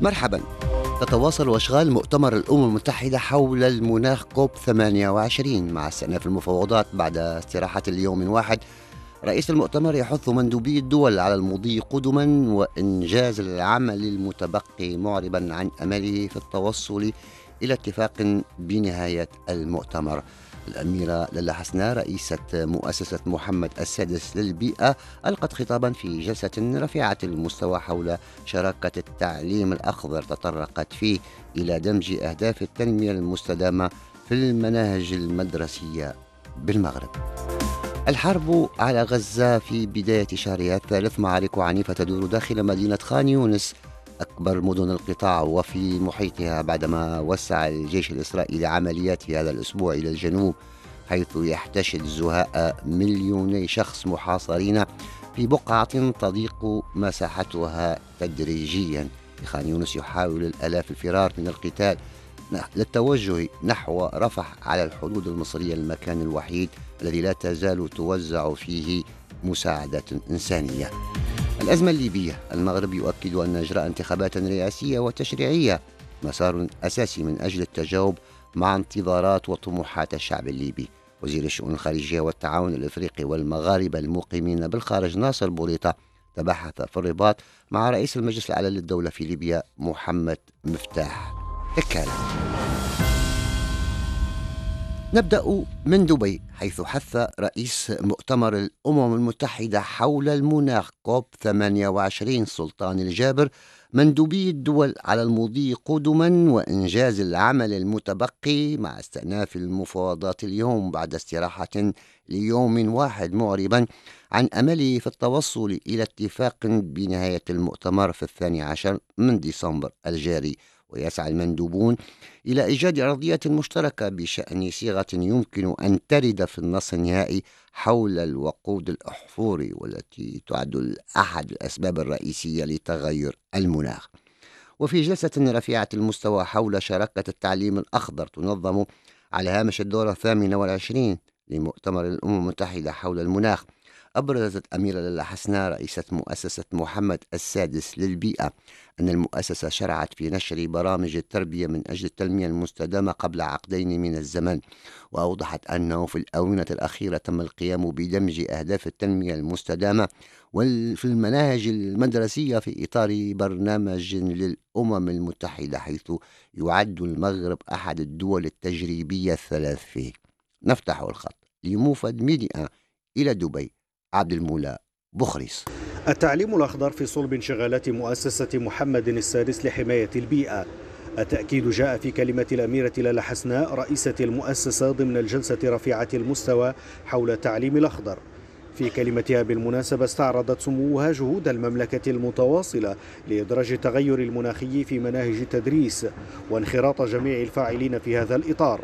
مرحبا. تتواصل أشغال مؤتمر الأمم المتحدة حول المناخ كوب 28 مع استئناف المفاوضات بعد استراحة اليوم واحد. رئيس المؤتمر يحث مندوبي الدول على المضي قدما وإنجاز العمل المتبقي معربا عن أمله في التوصل إلى اتفاق بنهاية المؤتمر. الأميرة للا حسناء رئيسة مؤسسة محمد السادس للبيئة ألقت خطابا في جلسة رفيعة المستوى حول شراكة التعليم الأخضر تطرقت فيه إلى دمج أهداف التنمية المستدامة في المناهج المدرسية بالمغرب. الحرب على غزة في بداية شهرها الثالث معارك عنيفة تدور داخل مدينة خان يونس أكبر مدن القطاع وفي محيطها بعدما وسع الجيش الإسرائيلي عملياته هذا الأسبوع إلى الجنوب حيث يحتشد زهاء مليوني شخص محاصرين في بقعة تضيق مساحتها تدريجيا. خان يونس يحاول الآلاف الفرار من القتال للتوجه نحو رفح على الحدود المصرية المكان الوحيد الذي لا تزال توزع فيه مساعدة إنسانية. الأزمة الليبية. المغرب يؤكد أن إجراء انتخابات رئاسية وتشريعية مسار أساسي من أجل التجاوب مع انتظارات وطموحات الشعب الليبي. وزير الشؤون الخارجية والتعاون الإفريقي والمغاربة المقيمين بالخارج ناصر بوليطة تبحث في الرباط مع رئيس المجلس الأعلى للدولة في ليبيا محمد مفتاح تكالة نبدأ من دبي حيث حث رئيس مؤتمر الأمم المتحدة حول المناخ كوب 28 سلطان الجابر مندوبي الدول على المضي قدما وإنجاز العمل المتبقي مع استئناف المفاوضات اليوم بعد استراحة ليوم واحد معربا عن أمله في التوصل إلى اتفاق بنهاية المؤتمر في الثاني عشر من ديسمبر الجاري. ويسعى المندوبون إلى إيجاد أرضية مشتركة بشأن صيغة يمكن أن ترد في النص النهائي حول الوقود الأحفوري والتي تعد أحد الأسباب الرئيسية لتغير المناخ. وفي جلسة رفيعة المستوى حول شراكة التعليم الأخضر تنظم على هامش الدورة الثامنة والعشرين لمؤتمر الأمم المتحدة حول المناخ. أبرزت أميرة للا حسناء رئيسة مؤسسة محمد السادس للبيئة أن المؤسسة شرعت في نشر برامج التربية من أجل التنمية المستدامة قبل عقدين من الزمن وأوضحت أنه في الآونة الأخيرة تم القيام بدمج أهداف التنمية المستدامة في المناهج المدرسية في إطار برنامج للأمم المتحدة حيث يعد المغرب أحد الدول التجريبية الثلاث. فيه نفتح الخط. لموفد ميديا إلى دبي. عبد المولى بخريس التعليم الأخضر في صلب انشغالات مؤسسة محمد السادس لحماية البيئة. التأكيد جاء في كلمة الأميرة لالا حسناء رئيسة المؤسسة ضمن الجلسة رفيعة المستوى حول التعليم الأخضر. في كلمتها بالمناسبة استعرضت سموها جهود المملكة المتواصلة لإدراج التغير المناخي في مناهج التدريس وانخراط جميع الفاعلين في هذا الإطار.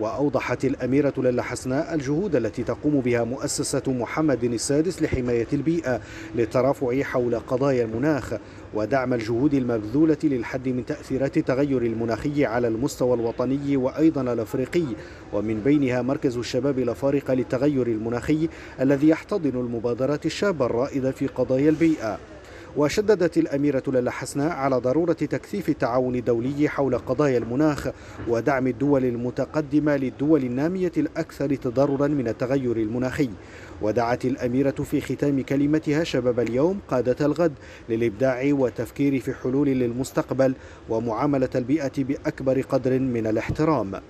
وأوضحت الأميرة للا حسناء الجهود التي تقوم بها مؤسسة محمد السادس لحماية البيئة للترافع حول قضايا المناخ ودعم الجهود المبذولة للحد من تأثيرات التغير المناخي على المستوى الوطني وأيضا الأفريقي. ومن بينها مركز الشباب الأفارقة للتغير المناخي الذي يحتضن المبادرات الشابة الرائدة في قضايا البيئة. وشددت الأميرة للا حسناء على ضرورة تكثيف التعاون الدولي حول قضايا المناخ ودعم الدول المتقدمة للدول النامية الأكثر تضررا من التغير المناخي. ودعت الأميرة في ختام كلمتها شباب اليوم قادة الغد للإبداع والتفكير في حلول للمستقبل ومعاملة البيئة بأكبر قدر من الاحترام.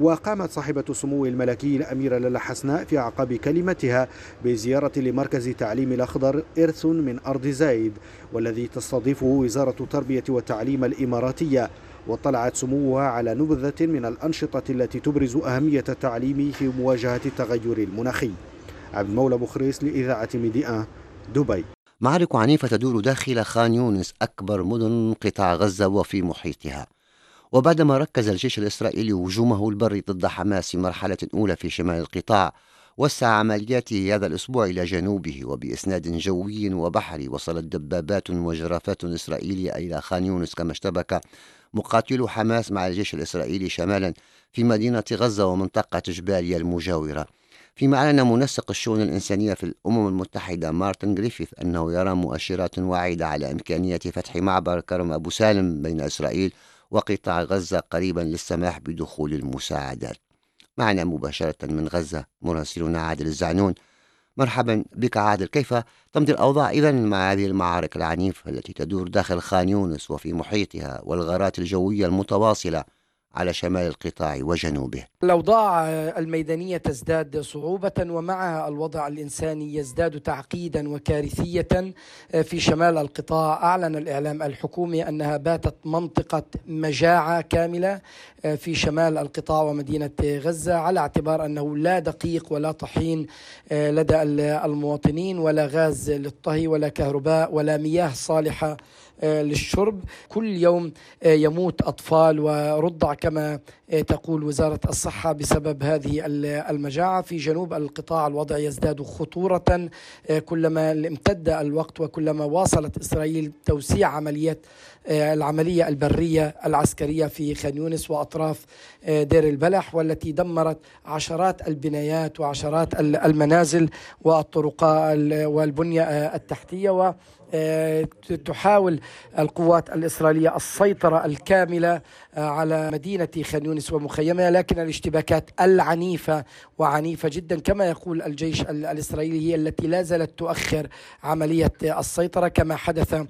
وقامت صاحبة السمو الملكي الأميرة للا حسناء في أعقاب كلمتها بزيارة لمركز تعليم الأخضر إرث من أرض زايد والذي تستضيفه وزارة التربية والتعليم الإماراتية. واطلعت سموها على نبذة من الأنشطة التي تبرز أهمية التعليم في مواجهة التغير المناخي. عبد المولى بخريس لإذاعة ميديا دبي. معارك عنيفة تدور داخل خان يونس أكبر مدن قطاع غزة وفي محيطها. وبعدما ركز الجيش الإسرائيلي هجومه البري ضد حماس في مرحلة أولى في شمال القطاع وسع عملياته هذا الأسبوع إلى جنوبه وبإسناد جوي وبحري وصلت دبابات وجرافات إسرائيلية إلى خان يونس كما اشتبك مقاتلو حماس مع الجيش الإسرائيلي شمالا في مدينة غزة ومنطقة جباليا المجاورة. فيما أعلن منسق الشؤون الإنسانية في الأمم المتحدة مارتن جريفيث أنه يرى مؤشرات واعدة على إمكانية فتح معبر كرم أبو سالم بين إسرائيل وقطاع غزة قريبا للسماح بدخول المساعدات. معنا مباشرة من غزة مراسلنا عادل الزعنون. مرحبا بك عادل كيف تمضي الأوضاع؟ إذا مع هذه المعارك العنيفة التي تدور داخل خان يونس وفي محيطها والغارات الجوية المتواصلة. على شمال القطاع وجنوبه. الأوضاع الميدانية تزداد صعوبة ومعها الوضع الإنساني يزداد تعقيدا وكارثية في شمال القطاع أعلن الإعلام الحكومي أنها باتت منطقة مجاعة كاملة في شمال القطاع ومدينة غزة على اعتبار أنه لا دقيق ولا طحين لدى المواطنين ولا غاز للطهي ولا كهرباء ولا مياه صالحة للشرب. كل يوم يموت أطفال ورضع كما تقول وزارة الصحة بسبب هذه المجاعة. في جنوب القطاع الوضع يزداد خطورة كلما امتد الوقت وكلما واصلت إسرائيل توسيع عمليات العملية البرية العسكرية في خان يونس وأطراف دير البلح والتي دمرت عشرات البنايات وعشرات المنازل والطرقات والبنية التحتية و تحاول القوات الإسرائيلية السيطرة الكاملة على مدينة خان يونس ومخيمها لكن الاشتباكات العنيفة وعنيفة جدا كما يقول الجيش الإسرائيلي هي التي لا زالت تؤخر عملية السيطرة كما حدث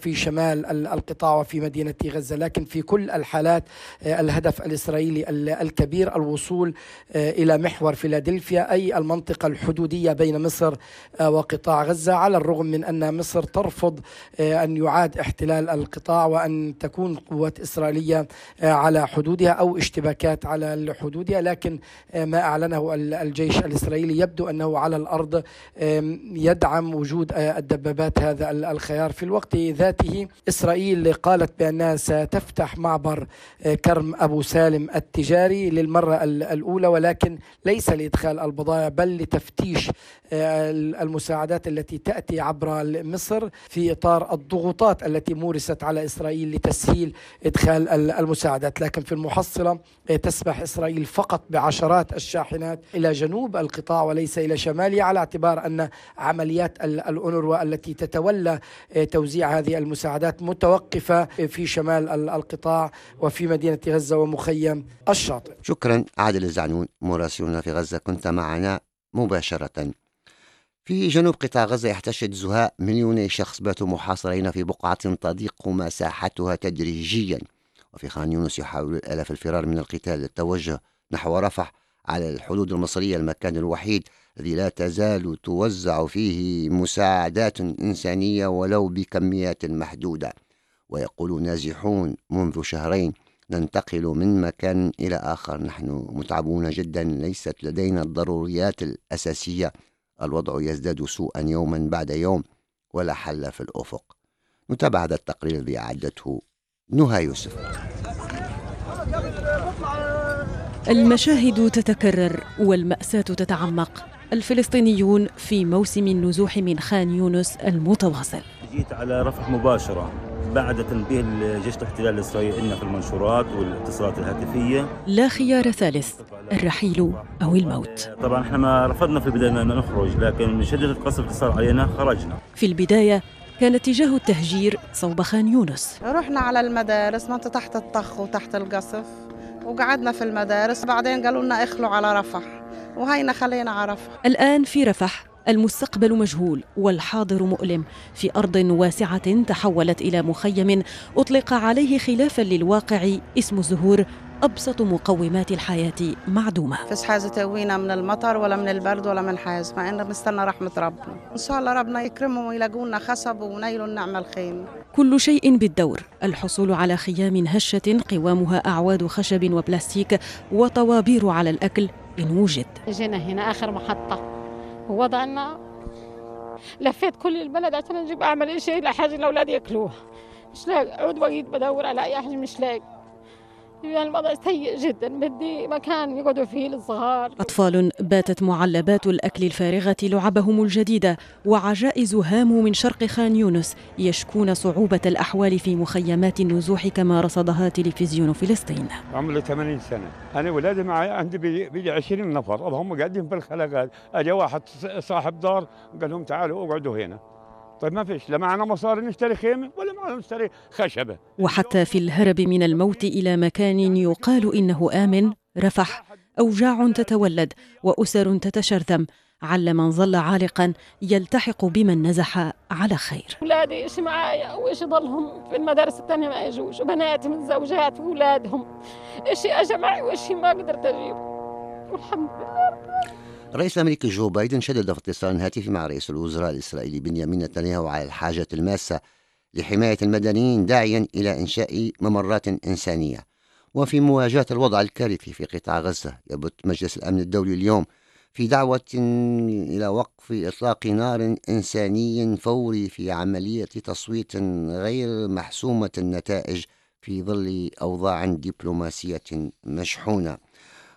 في شمال القطاع. وفي مدينة غزة. لكن في كل الحالات الهدف الإسرائيلي الكبير الوصول إلى محور فيلادلفيا أي المنطقة الحدودية بين مصر وقطاع غزة على الرغم من أن مصر ترفض أن يعاد احتلال القطاع وأن تكون قوات إسرائيلية على حدودها أو اشتباكات على حدودها. لكن ما أعلنه الجيش الإسرائيلي يبدو أنه على الأرض يدعم وجود الدبابات هذا الخيار. في الوقت ذاته إسرائيل قالت بأنها ستفتح معبر كرم أبو سالم التجاري للمرة الأولى ولكن ليس لإدخال البضائع بل لتفتيش المساعدات التي تأتي عبر مصر في إطار الضغوطات التي مورست على إسرائيل لتسهيل إدخال المساعدات. لكن في المحصلة تسمح إسرائيل فقط بعشرات الشاحنات إلى جنوب القطاع وليس إلى شماله على اعتبار أن عمليات الأونروا التي تتولى توزيع هذه المساعدات متوقفة في شمال القطاع وفي مدينة غزة ومخيم الشاطئ. شكرا عادل الزعنون مراسلنا في غزة كنت معنا مباشرة. في جنوب قطاع غزة يحتشد زهاء مليوني شخص باتوا محاصرين في بقعة تضيق مساحتها تدريجيا. وفي خان يونس يحاول الآلاف الفرار من القتال. للتوجه نحو رفح على الحدود المصرية المكان الوحيد الذي لا تزال توزع فيه مساعدات إنسانية ولو بكميات محدودة. ويقول نازحون منذ شهرين ننتقل من مكان إلى آخر. نحن متعبون جدا ليست لدينا الضروريات الأساسية. الوضع يزداد سوءا يوما بعد يوم ولا حل في الأفق. نتابع هذا التقرير الذي أعدته نهى يوسف. المشاهد تتكرر والمأساة تتعمق. الفلسطينيون في موسم النزوح من خان يونس المتواصل. جيت على رفح مباشرة. بعد تنبيه جيش الاحتلال الإسرائيلي لنا في المنشورات والاتصالات الهاتفية. لا خيار ثالث الرحيل أو الموت. طبعا إحنا ما رفضنا في البداية أن نخرج لكن من شدة القصف اللي صار علينا خرجنا. في البداية كان اتجاه التهجير صوب خان يونس. رحنا على المدارس ما تحت الطخ وتحت القصف وقعدنا في المدارس بعدين قالوا لنا اخلوا على رفح وهينا خلينا على رفح. الآن في رفح. المستقبل مجهول والحاضر مؤلم. في أرض واسعة تحولت إلى مخيم أطلق عليه خلافا للواقع اسم الزهور أبسط مقومات الحياة معدومة. فيش حاجة تقوينا من المطر ولا من البرد ولا من حاجة مع إننا بنستنى رحمة ربنا. إن شاء الله ربنا يكرمهم ويلاقونا خشب ونيلوا النعمة الخيم. كل شيء بالدور. الحصول على خيام هشة قوامها أعواد خشب وبلاستيك وطوابير على الأكل إن وجد. جينا هنا آخر محطة. ووضعنا لفيت كل البلد عشان أجيب أعمل شيء لحاجه الاولاد يأكلوها. مش لاقي عود وقيت بدور على أي حاجة مش لاقي. يعني الوضع سيء جدا. بدي مكان يقعدوا فيه الصغار. أطفال باتت معلبات الأكل الفارغة لعبهم الجديدة وعجائز هاموا من شرق خان يونس يشكون صعوبة الأحوال في مخيمات النزوح كما رصدها تلفزيون فلسطين. عمري 80 سنة. أنا ولادي معي عندي بيجي 20 نفر. هم قاعدين في الخلقات أجا واحد صاحب دار قال لهم تعالوا اقعدوا هنا. طيب ما فيش لا معنا مصاري نشتري خيمة ولا معنا نشتري خشبة. وحتى في الهرب من الموت إلى مكان يقال إنه آمن رفح أوجاع تتولد وأسر تتشرذم. عل من ظل عالقا يلتحق بمن نزح على خير. أولادي إيش معايا وإيش ضلهم في المدارس الثانية؟ ما يجوش. وبناتي من زوجات واولادهم إيش اجى معي وإيش ما قدرت اجيبه والحمد لله الرئيس الأمريكي جو بايدن شدد في اتصال هاتفي مع رئيس الوزراء الإسرائيلي بنيامين نتنياهو على الحاجة الماسة لحماية المدنيين داعيا إلى إنشاء ممرات إنسانية. وفي مواجهة الوضع الكارثي في قطاع غزة يبت مجلس الأمن الدولي اليوم في دعوة إلى وقف إطلاق نار إنساني فوري في عملية تصويت غير محسومة النتائج في ظل أوضاع دبلوماسية مشحونة.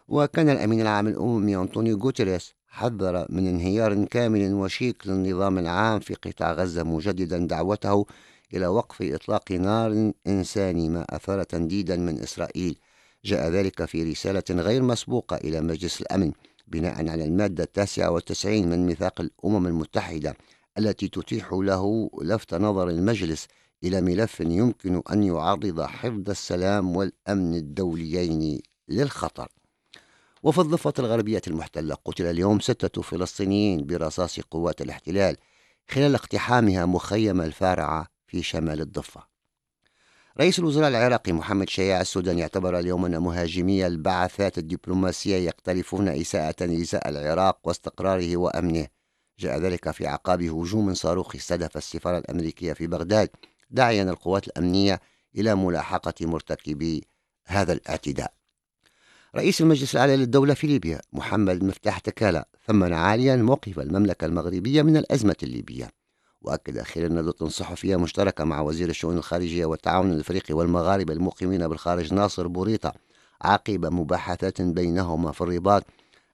وكان الأمين العام الأممي أنطونيو غوتيريس حذر من انهيار كامل وشيك للنظام العام في قطاع غزة مجددا دعوته إلى وقف إطلاق نار إنساني ما أثار تنديدا من إسرائيل. جاء ذلك في رسالة غير مسبوقة إلى مجلس الأمن بناء على المادة التاسعة والتسعين من ميثاق الأمم المتحدة التي تتيح له لفت نظر المجلس إلى ملف يمكن أن يعرض حفظ السلام والأمن الدوليين للخطر. وفي الضفة الغربية المحتلة قتل اليوم ستة فلسطينيين برصاص قوات الاحتلال خلال اقتحامها مخيم الفارعة في شمال الضفة. رئيس الوزراء العراقي محمد شياع السوداني اعتبر اليوم أن مهاجمي البعثات الدبلوماسية يقترفون إساءة لإزاء العراق واستقراره وأمنه. جاء ذلك في أعقاب هجوم صاروخي استهدف السفارة الأمريكية في بغداد داعيا القوات الأمنية إلى ملاحقة مرتكبي هذا الاعتداء. رئيس المجلس الأعلى للدولة في ليبيا محمد مفتاح تكالا ثمن عاليا موقف المملكة المغربية من الأزمة الليبية. وأكد خلال ندوة صحفية مشتركة مع وزير الشؤون الخارجية والتعاون الأفريقي والمغاربة المقيمين بالخارج ناصر بوريطة عقب مباحثات بينهما في الرباط.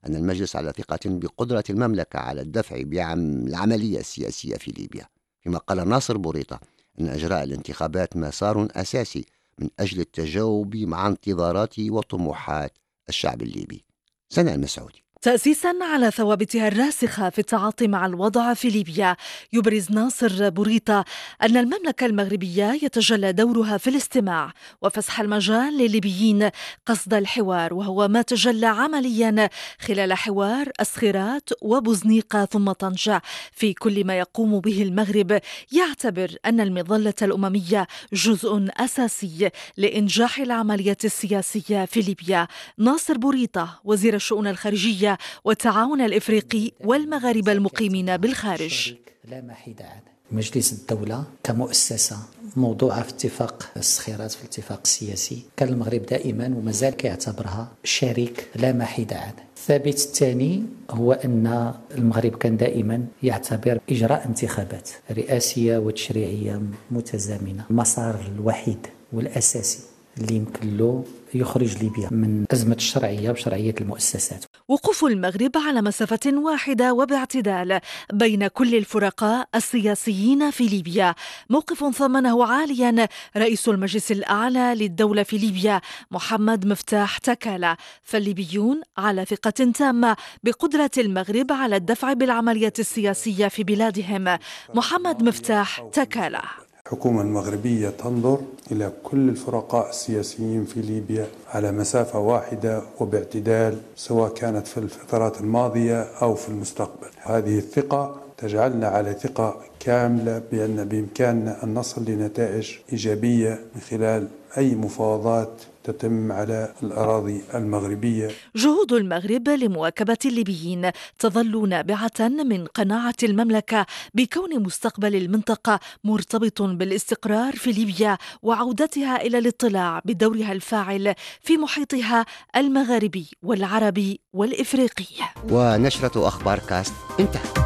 أن المجلس على ثقة بقدرة المملكة على الدفع بالعملية السياسية في ليبيا. فيما قال ناصر بوريطة أن إجراء الانتخابات مسار أساسي من أجل التجاوب مع انتظارات وطموحات الشعب الليبي سنة المسعودي. تأسيسا على ثوابتها الراسخة في التعاطي مع الوضع في ليبيا. يبرز ناصر بوريطة أن المملكة المغربية يتجلى دورها في الاستماع وفسح المجال للليبيين قصد الحوار وهو ما تجلى عمليا خلال حوار أسخرات وبوزنيقة ثم طنجة. في كل ما يقوم به المغرب يعتبر أن المظلة الأممية جزء أساسي لإنجاح العملية السياسية في ليبيا. ناصر بوريطة وزير الشؤون الخارجية والتعاون الإفريقي والمغاربة المقيمين بالخارج. لا محيد عنه مجلس الدولة كمؤسسة موضوعة في اتفاق السخيرات في الاتفاق السياسي كان المغرب دائما ومازال كيعتبرها شريك لا محيد عنه الثابت الثاني هو أن المغرب كان دائما يعتبر إجراء انتخابات رئاسية وتشريعية متزامنة. المسار الوحيد والأساسي اللي يمكن له يخرج ليبيا من أزمة الشرعية وشرعية المؤسسات. وقوف المغرب على مسافة واحدة وباعتدال بين كل الفرقاء السياسيين في ليبيا. موقف ضمنه عاليا رئيس المجلس الأعلى للدولة في ليبيا محمد مفتاح تكالا. فالليبيون على ثقة تامة بقدرة المغرب على الدفع بالعملية السياسية في بلادهم. محمد مفتاح تكالا. الحكومة المغربية تنظر إلى كل الفرقاء السياسيين في ليبيا على مسافة واحدة وباعتدال سواء كانت في الفترات الماضية أو في المستقبل. هذه الثقة تجعلنا على ثقة كاملة بأن بإمكاننا أن نصل لنتائج إيجابية من خلال أي مفاوضات تتم على الأراضي المغربية. جهود المغرب لمواكبة الليبيين تظل نابعة من قناعة المملكة بكون مستقبل المنطقة مرتبط بالاستقرار في ليبيا وعودتها إلى الاطلاع بدورها الفاعل في محيطها المغاربي والعربي والإفريقي. ونشرة أخبار كاست انتهت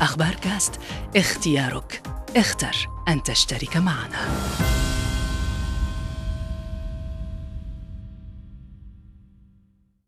أخبار كاست اختيارك. اختر أن تشترك معنا.